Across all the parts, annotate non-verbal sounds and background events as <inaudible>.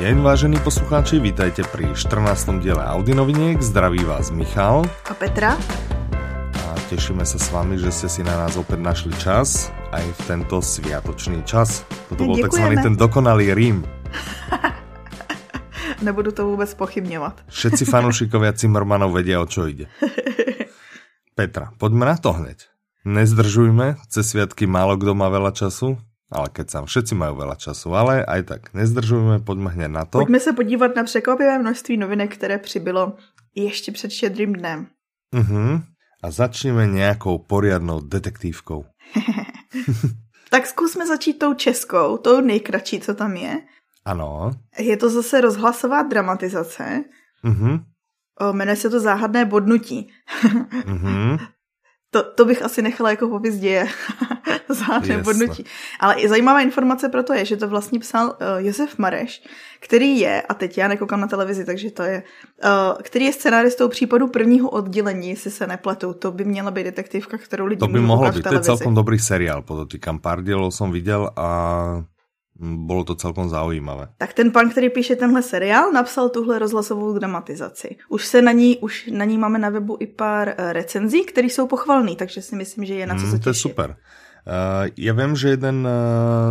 deň, vážení poslucháči, vítajte pri 14. diele Audi noviniek. Zdraví vás Michal. A Petra. A tešíme sa s vami, že ste si na nás opäť našli čas, aj v tento sviatočný čas. Toto bol tzv. ten dokonalý Rím. <laughs> Nebudu to vůbec pochybňovat. Všetci fanúšikovia Cimmermanov vedia, o čo ide. <laughs> Petra, poďme na to hneď. Nezdržujme, cez sviatky málo kdo má veľa času, ale keď sa všetci majú veľa času, ale aj tak nezdržujeme, pojďme hned na to. Pojďme se podívat na překvapivé množství novinek, které přibylo ještě před štědrým dnem. Uh-huh. A začneme nějakou poriadnou detektívkou. <laughs> tak zkusme začít tou českou, tou nejkratší, co tam je. Ano. Je to zase rozhlasová dramatizace. Uh-huh. O, jmenuje se to Záhadné bodnutí. uh-huh. <laughs> To, to bych asi nechala jako popis děje. <laughs> Záhadné bodnutí. Ale i zajímavá informace pro to je, že to vlastně psal uh, Josef Mareš, který je, a teď já nekoukám na televizi, takže to je, uh, který je scenáristou případu prvního oddělení, jestli se nepletu. To by měla být detektivka, kterou lidi To by mohlo být, to je celkom dobrý seriál, podotýkám. Pár dielov som viděl a bylo to celkom zaujímavé. Tak ten pan, který píše tenhle seriál, napsal tuhle rozhlasovou dramatizaci. Už se na ní, už na ní máme na webu i pár uh, recenzí, které jsou pochvalný, takže si myslím, že je na co mm, se To je super. Uh, já vím, že jeden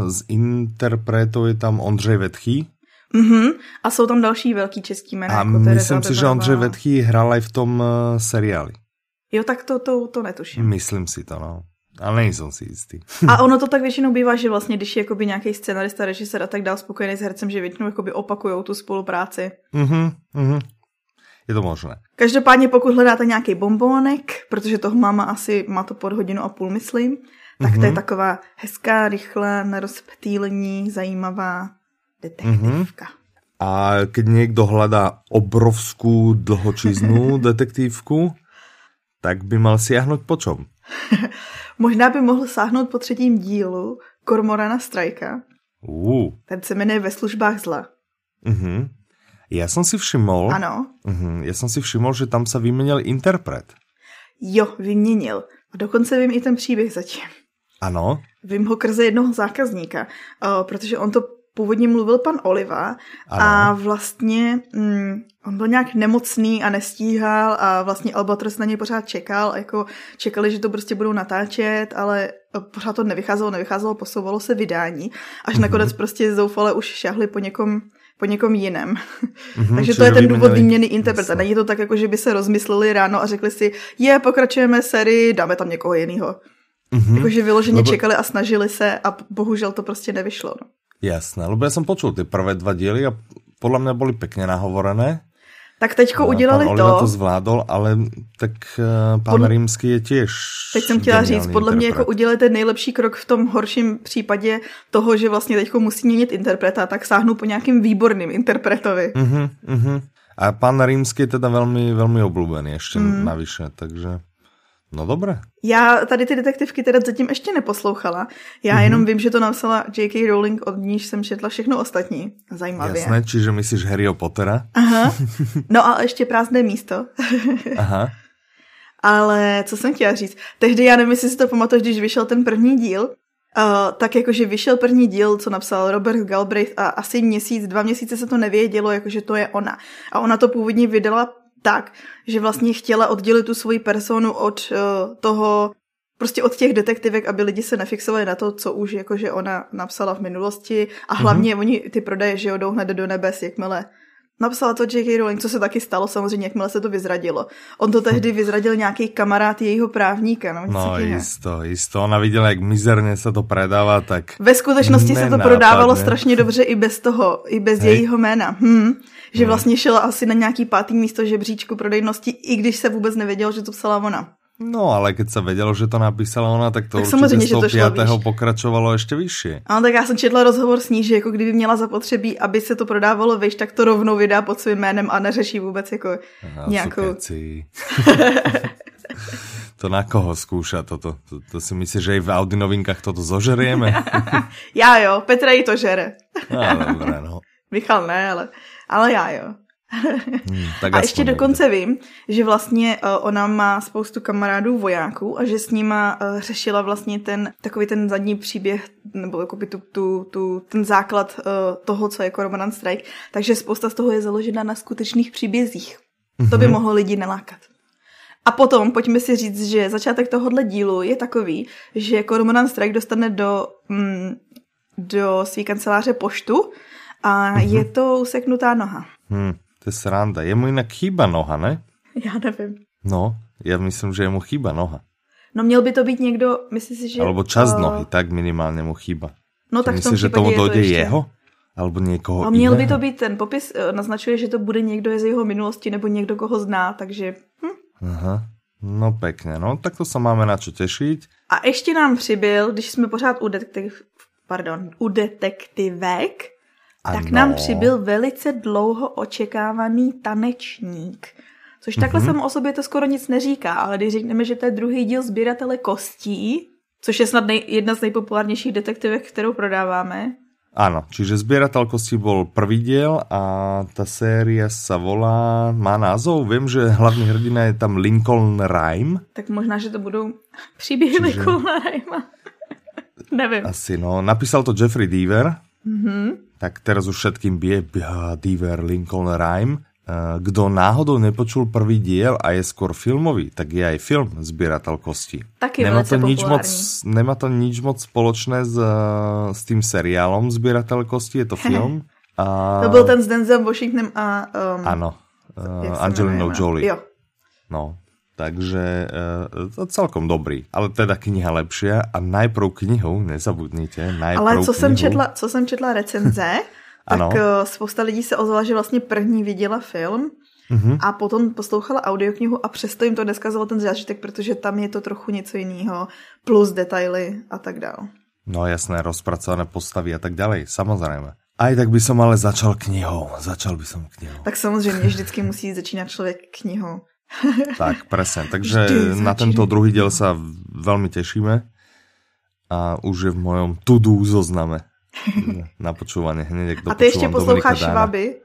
uh, z interpretů je tam Ondřej Vetchý. Mm-hmm. A jsou tam další velký český jména. A jako myslím si, že Ondřej Vetchý hrál i v tom uh, seriáli. Jo, tak to, to, to netuším. Myslím si to, no. Ale nejsem si jistý. a ono to tak většinou bývá, že vlastně, když je jakoby nějaký scenarista, režisér a tak dál spokojený s hercem, že většinou jakoby opakujou tu spolupráci. Mhm, mhm. Je to možné. Každopádně pokud hledáte nějaký bombónek, protože toho máma asi má to pod hodinu a půl, myslím, tak mm-hmm. to je mhm. taková hezká, rychlá, na rozptýlení, zajímavá detektivka. Mm-hmm. A keď někdo hledá obrovskou dlhočiznou <laughs> detektivku, tak by mal siahnout po čom? <laughs> Možná by mohl sáhnout po třetím dílu Kormorana Strajka. Uh. Ten se jmenuje Ve službách zla. Uh-huh. Já jsem si všiml. Ano. Uh-huh. Já jsem si všiml, že tam se vyměnil interpret. Jo, vyměnil. A dokonce vím i ten příběh zatím. Ano. Vím ho krze jednoho zákazníka, uh, protože on to původně mluvil pan Oliva ano. a vlastně mm, on byl nějak nemocný a nestíhal a vlastně Albatros na něj pořád čekal, jako čekali, že to prostě budou natáčet, ale pořád to nevycházelo, nevycházelo, posouvalo se vydání, až mm-hmm. nakonec prostě zoufale už šahli po někom po někom jiném. Mm-hmm, <laughs> Takže to je ten důvod výměny interpreta. Není to tak, jako že by se rozmysleli ráno a řekli si, je, pokračujeme sérii, dáme tam někoho jiného. Mm-hmm. Jakože vyloženě Lebo... čekali a snažili se a bohužel to prostě nevyšlo. No. Jasné, lebo ja som počul ty prvé dva diely a podľa mňa boli pekne nahovorené. Tak teďko udělali pán to. to zvládol, ale tak uh, pán Pod... Rímský je těž. Teď jsem chtěla říct, podle mě jako udělali ten nejlepší krok v tom horším případě toho, že vlastně teďko musí měnit interpreta, tak sáhnu po nějakým výborným interpretovi. Uh-huh, uh-huh. A pán Rímský je teda velmi, velmi oblúbený ještě mm. navyše, takže... No dobré. Já tady ty detektivky teda zatím ještě neposlouchala. Já mm-hmm. jenom vím, že to napsala J.K. Rowling, od níž jsem četla všechno ostatní. Zajímavě. Jasné, čiže myslíš Harryho Pottera? Aha. <laughs> No a ještě prázdné místo. <laughs> Aha. Ale co jsem chtěla říct? Tehdy, já nevím, jestli si to pamatuješ, když vyšel ten první díl, uh, tak jakože vyšel první díl, co napsal Robert Galbraith a asi měsíc, dva měsíce se to nevědělo, jakože to je ona. A ona to původně vydala tak, že vlastně chtěla oddělit tu svoji personu od uh, toho, prostě od těch detektivek, aby lidi se nefixovali na to, co už jakože ona napsala v minulosti a hlavně mm-hmm. oni ty prodeje, že jo, jdou hned do nebes, jakmile Napsala to J.K. Rowling, co se taky stalo samozřejmě, jakmile se to vyzradilo. On to tehdy vyzradil nějaký kamarád jejího právníka. No, no jisto, jisto. Ona viděla, jak mizerně se to prodává, tak... Ve skutečnosti se to prodávalo strašně dobře i bez toho, i bez Hej. jejího jména. Hm. Že hmm. vlastně šla asi na nějaký pátý místo žebříčku prodejnosti, i když se vůbec nevědělo, že to psala ona. No, ale keď se vědělo, že to napísala ona, tak to tak určitě z toho pátého pokračovalo ještě vyšší. Ano, tak já jsem četla rozhovor s ní, že jako kdyby měla zapotřebí, aby se to prodávalo vyš, tak to rovnou vydá pod svým jménem a neřeší vůbec jako Aha, nějakou... to na koho zkoušet toto? To, to si myslíš, že i v Audi novinkách toto zožerieme? <laughs> já jo, Petra i to žere. no, dobré, no. Michal ne, ale, ale já jo. Hmm, <laughs> tak a ještě dokonce vím, že vlastně uh, ona má spoustu kamarádů vojáků a že s nima uh, řešila vlastně ten takový ten zadní příběh, nebo jakoby tu, tu, tu, ten základ uh, toho, co je Cormoran Strike. Takže spousta z toho je založena na skutečných příbězích. Mm-hmm. To by mhm. mohlo lidi nalákat. A potom pojďme si říct, že začátek tohohle dílu je takový, že Cormoran Strike dostane do, mm, do své kanceláře poštu a mm-hmm. je to useknutá noha. Hmm, to je sranda. Je mu jinak chýba noha, ne? Já nevím. No, já myslím, že je mu chýba noha. No měl by to být někdo, myslíš si, že... Alebo čas uh... nohy, tak minimálně mu chýba. No tak myslíš, že tomu dojde ještě... jeho? Alebo někoho A měl jiného? by to být, ten popis eh, naznačuje, že to bude někdo z jeho minulosti nebo někdo, koho zná, takže... Hm. Aha, no pekne, no tak to se máme na čo těšit. A ještě nám přibyl, když jsme pořád u detektiv, pardon, u detektivek, ano. tak nám přibyl velice dlouho očekávaný tanečník. Což takhle mm-hmm. samo o sobě to skoro nic neříká, ale když řekneme, že to je druhý díl sběratele kostí, což je snad nej, jedna z nejpopulárnějších detektivek, kterou prodáváme, Áno, čiže Zbierateľ kostí bol prvý diel a tá séria sa volá, má názov, viem, že hlavný hrdina je tam Lincoln Rhyme. Tak možná, že to budou příběhy čiže... Lincolna Rhyma. <laughs> Nevím. Asi no, napísal to Jeffrey Deaver, mm-hmm. Tak teraz už všetkým bije Deaver, Lincoln Rhyme. Eh, kdo náhodou nepočul prvý diel a je skôr filmový, tak je aj film Zbieratel kostí. Taky nemá to, nič moc, nemá to nič moc spoločné s, eh, s tým seriálom Zbieratel kostí, je to film. A... To byl ten s Denzem Washingtonem a... Um, ano, uh, Angelinou Jolie. Jo. No, takže uh, celkom dobrý. Ale teda kniha lepšia a najprv knihu, nezabudnite, najprv Ale co knihu. jsem četla, co jsem četla recenze, <laughs> tak ano. Eh, spousta lidí se ozvala, že vlastně první viděla film mm-hmm. a potom poslouchala audioknihu a přesto jim to neskazilo ten zážitek, protože tam je to trochu něco jiného, plus detaily a tak dále. No jasné, rozpracované postavy a tak dále, samozřejmě. Aj tak by som ale začal knihou. Začal by som knihou. Tak samozřejmě, vždycky musí začínat člověk knihou. Tak, presne. Takže na tento druhý diel sa veľmi tešíme a už je v mojom to-do zozname. <laughs> na počúvanie hneď, A ty ještě posloucháš Šváby?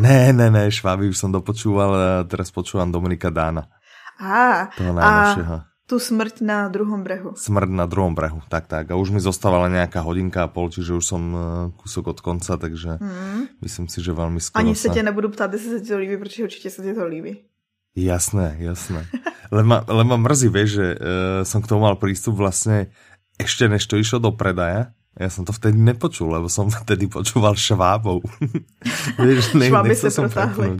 Ne, ne, ne, Šváby už som dopočúval, a teraz počúvam Dominika Dána. Á, toho najnovšieho. A tu smrť na druhom brehu. Smrť na druhom brehu, tak, tak. A už mi zostávala nejaká hodinka a pol, čiže už som e, kúsok od konca, takže mm. myslím si, že veľmi skoro Ani se tě nebudu ptát, jestli se ti to líbí, protože určitě se ti to líbí. Jasné, jasné. Len ma, len ma mrzí, vieš, že uh, som k tomu mal prístup vlastne ešte než to išlo do predaja, já jsem to vtedy nepočul, lebo jsem <laughs> vtedy počúval švábou. <laughs> Vieš, ne, Šváby se protáhli.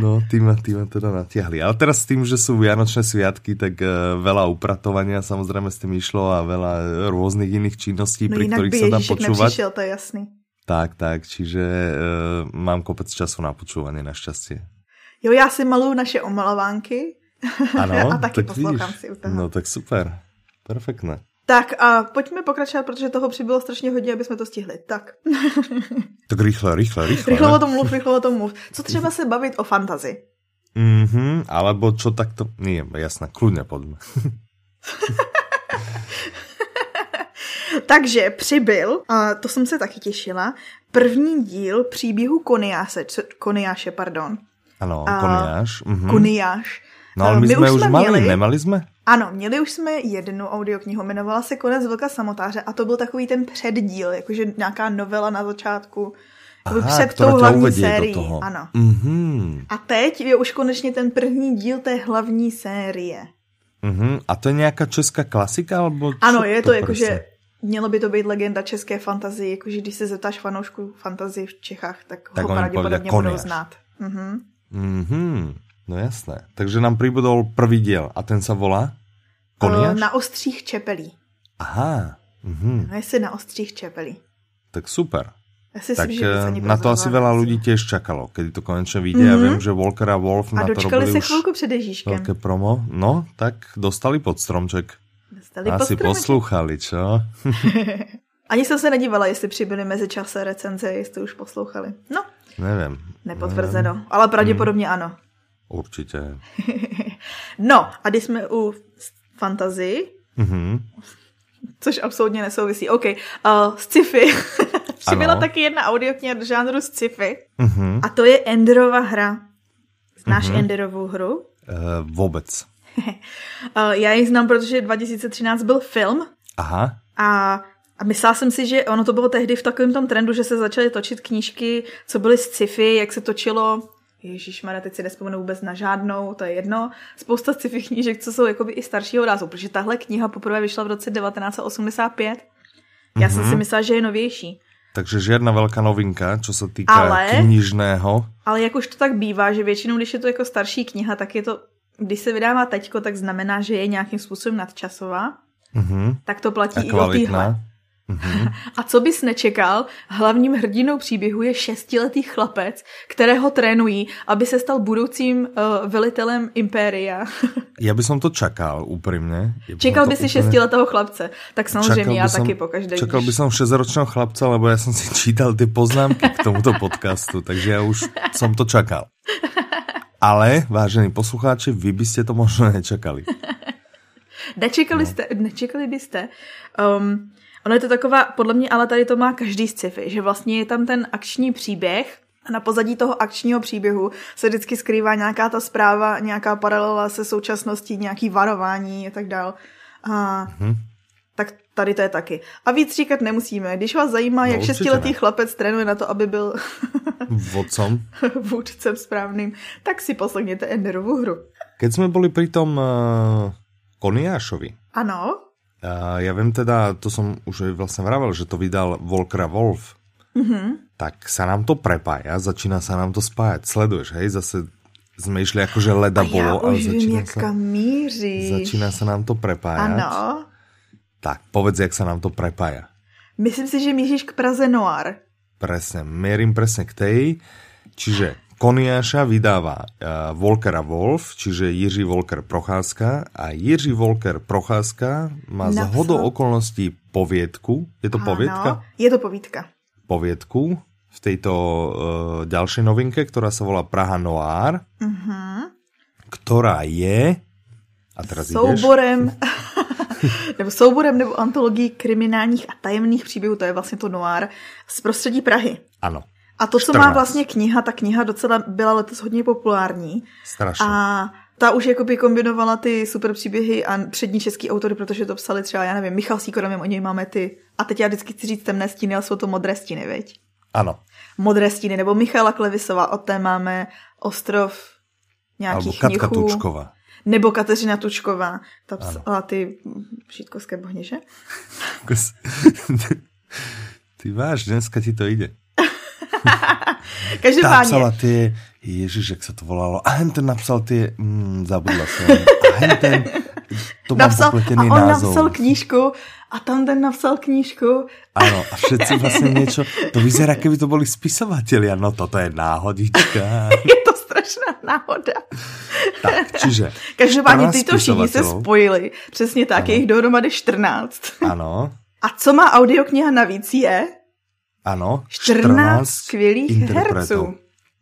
no, tým, tým teda natiahli. Ale teraz s tým, že jsou Vianočné sviatky, tak uh, veľa upratovania samozrejme s tým išlo a veľa rôznych iných činností, no, pri ktorých sa dá počúvať. Nepřišiel, to je jasný. Tak, tak, čiže uh, mám kopec času na počúvanie, našťastie. Jo, já si maluju naše omalovánky ano, <laughs> a taky tak poslouchám vidíš. si u toho. No tak super, perfektné. Tak a pojďme pokračovat, protože toho přibylo strašně hodně, aby jsme to stihli. Tak. <laughs> tak rychle, rychle, rychle. Rychle o tom mluv, rychle o tom mluv. Co třeba se bavit o fantazi? Mhm, alebo čo takto... Nie, jasné, kludně pojďme. <laughs> Takže přibyl, a to jsem se taky těšila, první díl příběhu Koniáše, Koniáše, pardon. Ano, Koniáš. Mhm. Koniáš. No ale my, my jsme už, už mali, měli, nemali jsme? Ano, měli už jsme jednu audioknihu, jmenovala se Konec Vlka samotáře a to byl takový ten předdíl, jakože nějaká novela na začátku, Aha, před tou hlavní sérií. Do toho. Ano. Mm-hmm. A teď je už konečně ten první díl té hlavní série. Mm-hmm. A to je nějaká česká klasika? Alebo ano, je to, to jakože mělo by to být legenda české fantazie, jakože když se zeptáš fanoušku fantazie v Čechách, tak, tak ho pravděpodobně budou znát. Mm-hmm. Mm-hmm. No jasné. Takže nám přibudol první díl a ten se volá? Koniaš? Na ostřích čepelí. Aha. Mhm. No jestli na ostřích čepelí. Tak super. Ja si tak si, že eh, na to asi veľa ľudí tiež čakalo, kedy to konečne vyjde. Mm -hmm. Ja viem, že Walker a Wolf a na to robili se chvilku před Ježíškem. Velké promo. No, tak dostali pod stromček. Dostali asi pod poslouchali, čo? <laughs> Ani jsem se nedívala, jestli přibyli mezi čase recenze, jestli už poslouchali. No. Nevím. Nepotvrzeno, nevím. ale pravděpodobně hmm. ano. Určitě. <laughs> no, a když jsme u fantazii, mm-hmm. což absolutně nesouvisí. OK, uh, sci-fi. <laughs> Přibyla taky jedna audiokniha do žánru sci-fi. Uh-huh. A to je Enderova hra. Znáš uh-huh. Enderovou hru? Uh, vůbec. uh, <laughs> já ji znám, protože 2013 byl film. Aha. A a myslela jsem si, že ono to bylo tehdy v takovém tom trendu, že se začaly točit knížky, co byly z sci-fi, jak se točilo Ježíš Mara, teď si nespomenu vůbec na žádnou, to je jedno. Spousta sci-fi knížek, co jsou jakoby i staršího rázu, protože tahle kniha poprvé vyšla v roce 1985. Já mm-hmm. jsem si mhm. myslela, že je novější. Takže žádná velká novinka, co se týká ale, knižného. Ale jak už to tak bývá, že většinou, když je to jako starší kniha, tak je to, když se vydává teďko, tak znamená, že je nějakým způsobem nadčasová. Mm-hmm. Tak to platí i o téhle. Mm-hmm. A co bys nečekal, hlavním hrdinou příběhu je šestiletý chlapec, kterého trénují, aby se stal budoucím uh, velitelem impéria. <laughs> já bych to čekal, upřímně. Čekal by si úplně... šestiletého chlapce, tak samozřejmě já som, taky pokaždé. Čekal by som šestiročného chlapce, lebo já jsem si čítal ty poznámky k tomuto <laughs> podcastu, takže já už jsem to čekal. Ale, vážení poslucháči, vy byste to možná nečekali. <laughs> Nečekali, no. jste, nečekali byste. Um, Ono je to taková, podle mě, ale tady to má každý sci-fi, že vlastně je tam ten akční příběh, a na pozadí toho akčního příběhu se vždycky skrývá nějaká ta zpráva, nějaká paralela se současností, nějaký varování a tak dál. A hmm. tak tady to je taky. A víc říkat nemusíme. Když vás zajímá, no, jak šestiletý ne. chlapec trénuje na to, aby byl <laughs> Vodcom. <laughs> vůdcem správným, tak si poslechněte Enderovu hru. Keď jsme byli pri tom uh, Koniášovi. Ano. Ja viem teda, to som už vlastne vravel, že to vydal Volker Wolf. Mm-hmm. Tak sa nám to prepája, začína sa nám to spájať. Sleduješ, hej? Zase sme išli že leda A bolo, ale začína sa, míříš. začína sa nám to prepájať. Ano. Tak, povedz, jak sa nám to prepája. Myslím si, že míříš k Praze Noir. Presne, mierim presne k tej. Čiže Koniáša vydává uh, Volkera Wolf, čiže Jiří Volker Procházka a Jiří Volker Procházka má z hodou okolností poviedku. Je to poviedka? je to poviedka. Poviedku v tejto uh, ďalšej novinke, ktorá sa volá Praha Noir, uh-huh. ktorá je a teraz souborem <laughs> nebo souborem nebo antologií kriminálních a tajemných příběhů, to je vlastně to noir, z prostředí Prahy. Ano. A to, co 14. má vlastně kniha, ta kniha docela byla letos hodně populární. Strašně. A ta už jakoby kombinovala ty super příběhy a přední český autory, protože to psali třeba, já nevím, Michal Sýkor, nevím, o něj máme ty. A teď já vždycky chci říct temné stíny, ale jsou to modré stíny, veď? Ano. Modré stíny, nebo Michala Klevisová, od té máme Ostrov nějakých Alebo Katka Tučková. Nebo Kateřina Tučková, ta psala ty šítkovské bohněže. <laughs> <laughs> ty váš, dneska ti to jde. <laughs> Každopádně. Tá psala ty, ježiš, jak se to volalo. A hen ten napsal ty, mm, zabudla jsem. A hen ten, to mám napsal, a on názov. napsal knížku a tam ten napsal knížku. Ano, a všetci <laughs> vlastně něco, to vyzerá, keby to byli spisovatelia. No toto je náhodička. <laughs> je to strašná náhoda. Tak, čiže. Každopádně tyto všichni se spojili. Přesně tak, ano. je jich dohromady 14. Ano. A co má audiokniha navíc je? Ano, 14, 14 skvělých herců.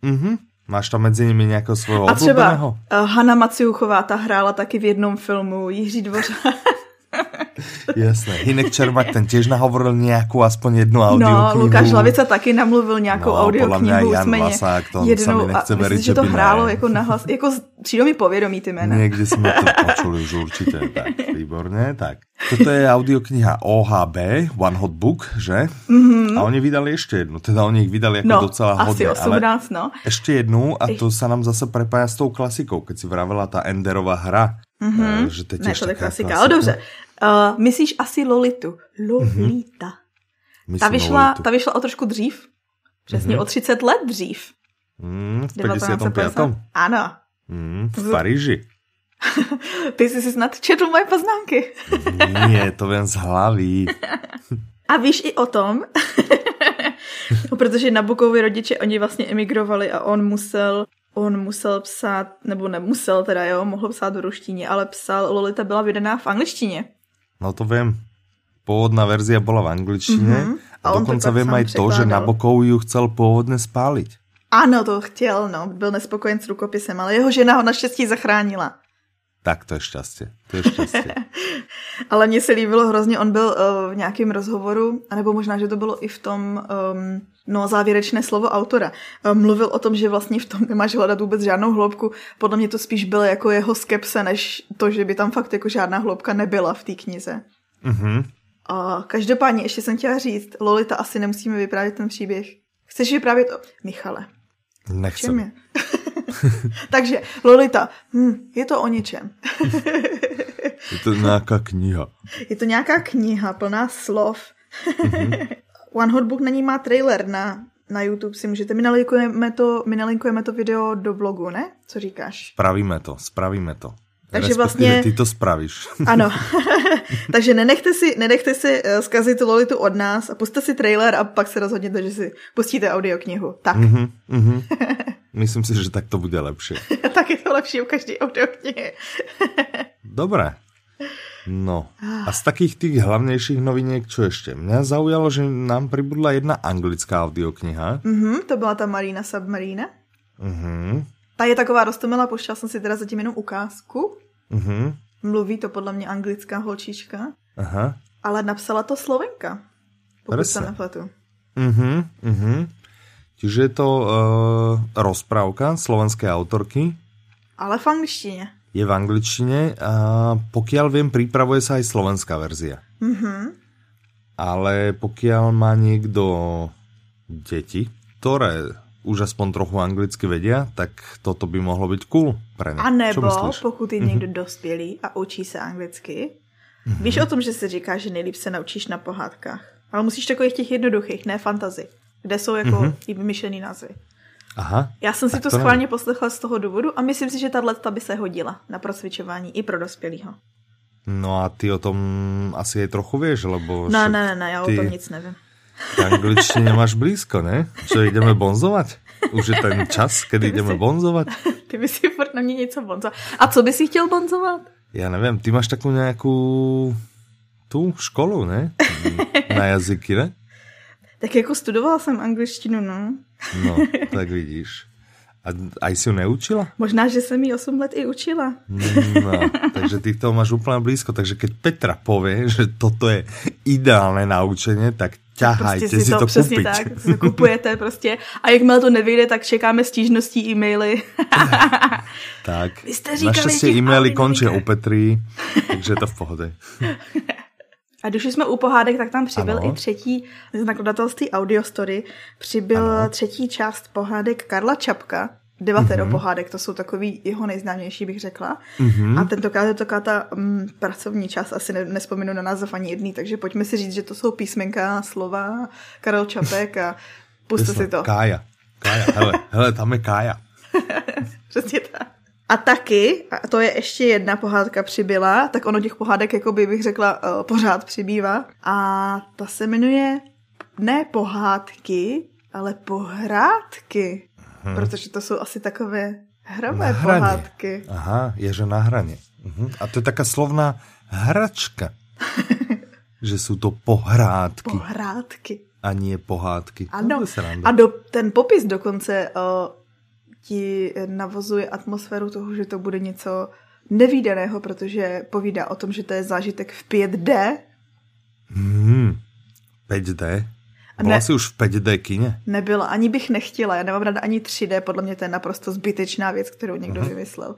Mhm. Máš tam mezi nimi nějakého svého A třeba uh, Hanna Maciuchová, ta hrála taky v jednom filmu, Jiří Dvořák. <laughs> Jasné. Hinek Čermak, ten těž nahovoril nějakou aspoň jednu audioknihu. No, Lukáš Lavica taky namluvil nějakou no, audioknihu. Jan Smeně Vlasák, to jednou, sami nechce veriť, že, že to hrálo jako nahlas, jako přijde mi povědomí ty jména. Někdy jsme to počuli už určitě, tak, výborně, tak. Toto je audiokniha OHB, One Hot Book, že? Mm-hmm. A oni vydali ještě jednu, teda oni ich vydali jako no, docela hodně. asi 18, no. Ještě jednu a to se nám zase prepája s tou klasikou, keď si vravela ta Enderova hra, mm-hmm. že je ne, to je klasika. klasika. Ale dobře, Uh, myslíš asi Lolitu. Lolita. Mm-hmm. Ta, vyšla, Lolitu. ta vyšla o trošku dřív. Přesně mm-hmm. o 30 let dřív. Mm, v 55. Ano. Mm, v Paríži. <laughs> Ty jsi si snad četl moje poznámky. <laughs> Nie, to vím z hlavy. <laughs> A víš i o tom, protože Nabukovi rodiče, oni vlastně emigrovali a on musel on musel psát, nebo nemusel teda, jo, mohl psát v ruštině, ale psal, Lolita byla vydaná v angličtině. No to vím. Původná verzia byla v angličtině mm-hmm. a, a dokonce vím aj to, že Nabokov ju chcel původně spálit. Ano, to chtěl, no. Byl nespokojen s rukopisem, ale jeho žena ho naštěstí zachránila. Tak to je šťastie. To je šťastie. <laughs> Ale mně se líbilo hrozně, on byl uh, v nějakém rozhovoru, anebo možná, že to bylo i v tom, um, no závěrečné slovo autora. Um, mluvil o tom, že vlastně v tom nemáš hledat vůbec žádnou hloubku. Podle mě to spíš bylo jako jeho skepse, než to, že by tam fakt jako žádná hloubka nebyla v té knize. Mhm. A každopádně ještě jsem chtěla říct, Lolita asi nemusíme vyprávět ten příběh. Chceš vyprávět o... Michale. Nechcem. <laughs> Takže Lolita, hm, je to o něčem. <laughs> je to nějaká kniha. Je to nějaká kniha plná slov. mm-hmm. <laughs> One Hot Book na ní má trailer na, na YouTube, si můžete. My nalinkujeme to, my nalinkujeme to video do blogu, ne? Co říkáš? Spravíme to, spravíme to. Takže vlastně... ty to spravíš. Ano. Takže nenechte si, nenechte si uh, zkazit Lolitu od nás a puste si trailer a pak se rozhodněte, že si pustíte audioknihu. Tak. Mm-hmm, mm-hmm. Myslím si, že tak to bude lepší. <laughs> tak je to lepší u každé audioknihy. <laughs> Dobré. No, a z takých tých hlavnějších noviniek, čo ještě? Mě zaujalo, že nám pribudla jedna anglická audiokniha. Mhm, to byla ta Marina Submarina. Mhm. Ta je taková rostomilá, pošla jsem si teda zatím jenom ukázku. Mhm. Mluví to podle mě anglická holčička. Aha. Ale napsala to Slovenka. Pokud Presne. se nepletu. Mhm, mhm. Čiže je to uh, rozprávka slovenské autorky. Ale v angličtině. Je v angličtině a pokiaľ vím, připravuje se aj slovenská verzia. Mhm. Ale pokiaľ má někdo děti, které už aspoň trochu anglicky vedia, tak toto by mohlo být cool pre ně. A nebo pokud je někdo mm-hmm. dospělý a učí se anglicky, mm-hmm. víš o tom, že se říká, že nejlíp se naučíš na pohádkách. Ale musíš takových těch jednoduchých, ne fantazy, kde jsou jako mm-hmm. i vymyšlený názvy. Aha. Já jsem si to, to schválně poslechla z toho důvodu a myslím si, že tahle by se hodila na prosvičování i pro dospělého. No a ty o tom asi je trochu víš, lebo... No, ne, ne, ne, já ty... o tom nic nevím. K angličtině máš blízko, ne? Čo, jdeme <laughs> bonzovat? Už je ten čas, kdy jdeme bonzovat? <laughs> Ty bys si furt na mě něco bonzovat. A co bys si chtěl bonzovat? Já nevím, ty máš takovou nějakou tu školu, ne? <laughs> Na jazyky, ne? Tak jako studovala jsem angličtinu, no. No, <laughs> tak vidíš. A aj si ju neučila? Možná, že jsem ji 8 let i učila. No, takže ty to máš úplně blízko. Takže keď Petra povie, že toto je ideálne naučenie, tak ťahajte prostě si, si to, to přesně kúpiť. tak, to kupujete prostě. A jakmile to nevyjde, tak čekáme stížností e-maily. tak. <laughs> Vy jste říkali Naštěstí e-maily končí u Petry, takže je to v pohodě. <laughs> A když jsme u pohádek, tak tam přibyl ano. i třetí z nakladatelství Audiostory, přibyl ano. třetí část pohádek Karla Čapka, Devatero mm-hmm. pohádek, to jsou takový jeho nejznámější, bych řekla. Mm-hmm. A tentokrát je to ta um, pracovní část, asi ne, nespomenu na název ani jedný, takže pojďme si říct, že to jsou písmenka, slova, Karel Čapek a puste si to. Kája. Kája, hele, hele, tam je Kája. <laughs> Přesně tak. A taky, a to je ještě jedna pohádka přibyla, tak ono těch pohádek, jako by bych řekla, uh, pořád přibývá. A ta se jmenuje ne pohádky, ale pohrádky. Hmm. Protože to jsou asi takové hravé pohádky. Aha, je že na hraně. Uh-huh. A to je taká slovná hračka. <laughs> že jsou to pohrádky. Pohrádky. A nie pohádky. Ano. A do, ten popis dokonce uh, ti navozuje atmosféru toho, že to bude něco nevýdaného, protože povídá o tom, že to je zážitek v 5D. Hmm, 5D? Byla ne, jsi už v 5D kině? Nebyla, ani bych nechtěla, já nemám ráda ani 3D, podle mě to je naprosto zbytečná věc, kterou někdo mm-hmm. vymyslel.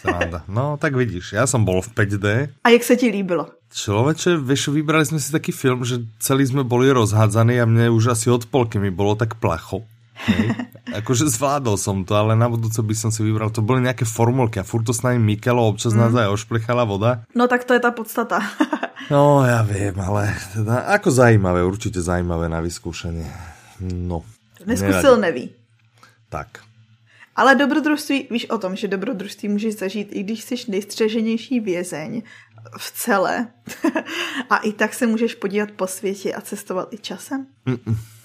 Sranda. No, tak vidíš, já jsem bol v 5D. A jak se ti líbilo? Človeče, vieš, vybrali jsme si taký film, že celý jsme boli rozhádzaní a mě už asi od polky mi bylo tak placho. Akože zvládol som to, ale na budúce by som si vybral, to boli nejaké formulky a furt to s nami mykalo, občas mm. nás aj ošplichala voda. No tak to je ta podstata. <laughs> no ja viem, ale teda, ako zajímavé, určite zajímavé na vyskúšanie. No. Neskusil neví. Tak. Ale dobrodružství, víš o tom, že dobrodružství můžeš zažít, i když jsi nejstřeženější vězeň v celé. <laughs> a i tak se můžeš podívat po světě a cestovat i časem. Mm-mm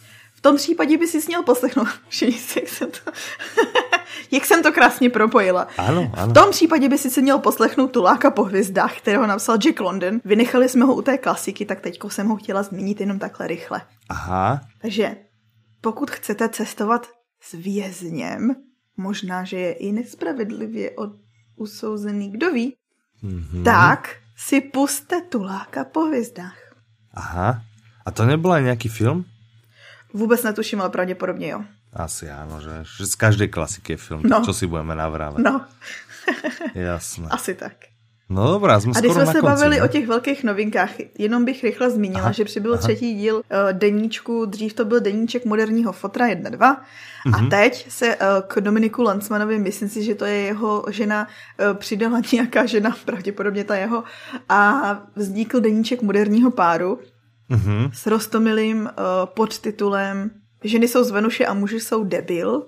tom případě by si měl poslechnout. <laughs> Si, jak jsem to, <laughs> jak jsem to krásně propojila. Ano, ano. V tom případě by si měl poslechnout Tuláka po hvězdách, kterého napsal Jack London. Vynechali jsme ho u té klasiky, tak teďko jsem ho chtěla zmínit jenom takhle rychle. Aha. Takže pokud chcete cestovat s vězněm, možná, že je i nespravedlivě od usouzený, kdo ví, mm-hmm. tak si puste Tuláka po hvězdách. Aha. A to nebyl nějaký film? Vůbec netuším, ale pravděpodobně jo. Asi áno, že, že z každej klasiky je film. No. Čo si budeme navrávať? No. <laughs> Jasné. Asi tak. No dobrá, jsme A když jsme se konci, bavili ne? o těch velkých novinkách, jenom bych rychle zmínila, Aha, že přibyl aha. třetí díl uh, deníčku, dřív to byl deníček moderního fotra 1.2 a Mhm. teď se uh, k Dominiku Lancmanovi, myslím si, že to je jeho žena, uh, přidala <laughs> nějaká žena, pravděpodobně ta jeho, a vznikl deníček moderního páru Mhm. s roztomilým uh, podtitulem Ženy jsou z Venuše a muži jsou debil.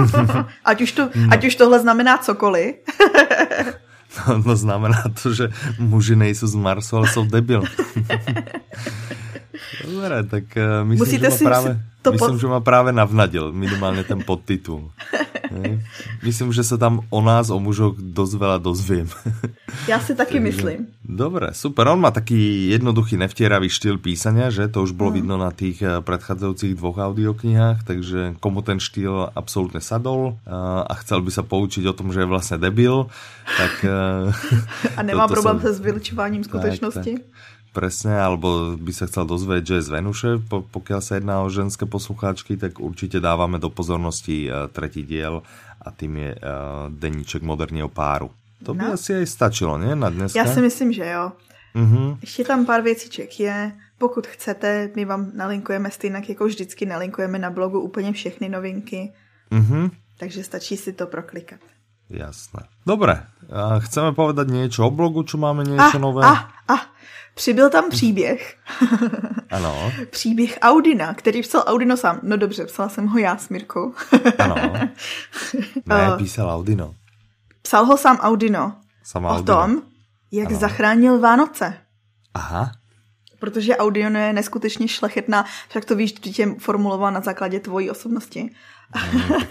<laughs> ať, už to, No. ať už tohle znamená cokoliv. <laughs> No, no znamená to, že muži nejsou z Marsu, ale jsou debil. <laughs> Dobre, tak uh, myslím, Musíte že si práve, to <laughs> myslím, že ma práve navnadil minimálne ten podtitul. Myslím, že sa tam o nás, o mužoch dosť veľa dozviem. Já si taky myslím. Dobre, super. On má taký jednoduchý, nevtieravý štýl písania, že? To už bolo vidno na tých eh, predchádzajúcich dvoch audioknihách, takže komu ten štýl absolútne sadol eh, a chcel by sa poučiť o tom, že je vlastne debil, tak... eh, <laughs> A nemá problém sa- se s vylučováním skutečnosti. Tak, tak. Presne, alebo by sa chcel dozvedieť, že je z Venuše, po, pokiaľ sa jedná o ženské poslucháčky, tak určite dávame do pozornosti uh, tretí diel a tým je uh, Deníček moderního páru. To by No. asi aj stačilo, ne, na dneska? Já si myslím, že jo. Mhm. Ještě tam pár věciček je. Pokud chcete, my vám nalinkujeme stejně jako vždycky, nalinkujeme na blogu úplně všechny novinky, Mhm. takže stačí si to proklikat. Jasné. Dobre, a chceme povedať niečo o blogu, čo máme niečo Ah, nové? ah, ah, přibyl tam příběh. <laughs> Ano, příběh Audina, který psal Audino sám. No dobře, psala jsem ho já s Mirkou. <laughs> ano. Ne, Eh. písal Audino. Psal ho sám Audino. Sam O Audino. tom, jak Ano. zachránil Vánoce. Aha, Protože Audino je neskutečně šlechetná, však to víš, že tě formuloval na základě tvojí osobnosti.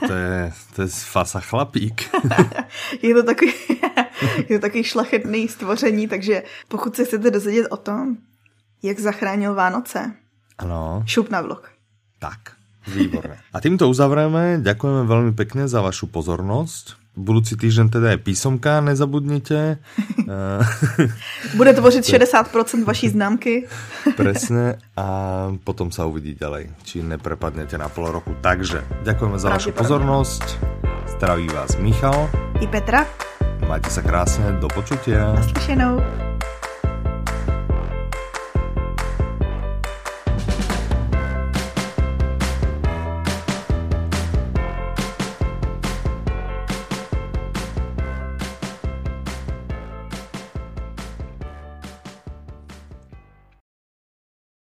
to je, to je fasa chlapík. <laughs> Je to takový, <laughs> je to takový šlechetný stvoření, takže pokud se chcete dozvědět o tom, jak zachránil Vánoce, ano. šup na vlog. Tak, výborné. A týmto uzavřeme. Ďakujeme veľmi pekne za vašu pozornosť. Budúci týždeň teda je písomka, nezabudnite. Eh, <laughs> Bude tvořit 60% vaší známky. <laughs> Presne. A potom sa uvidí ďalej, či neprepadnete na pol roku. Takže, ďakujeme za vašu Pravdepodobne. pozornosť. Zdraví vás Michal. I Petra, Majte sa krásne, do počutia. naslyšenou.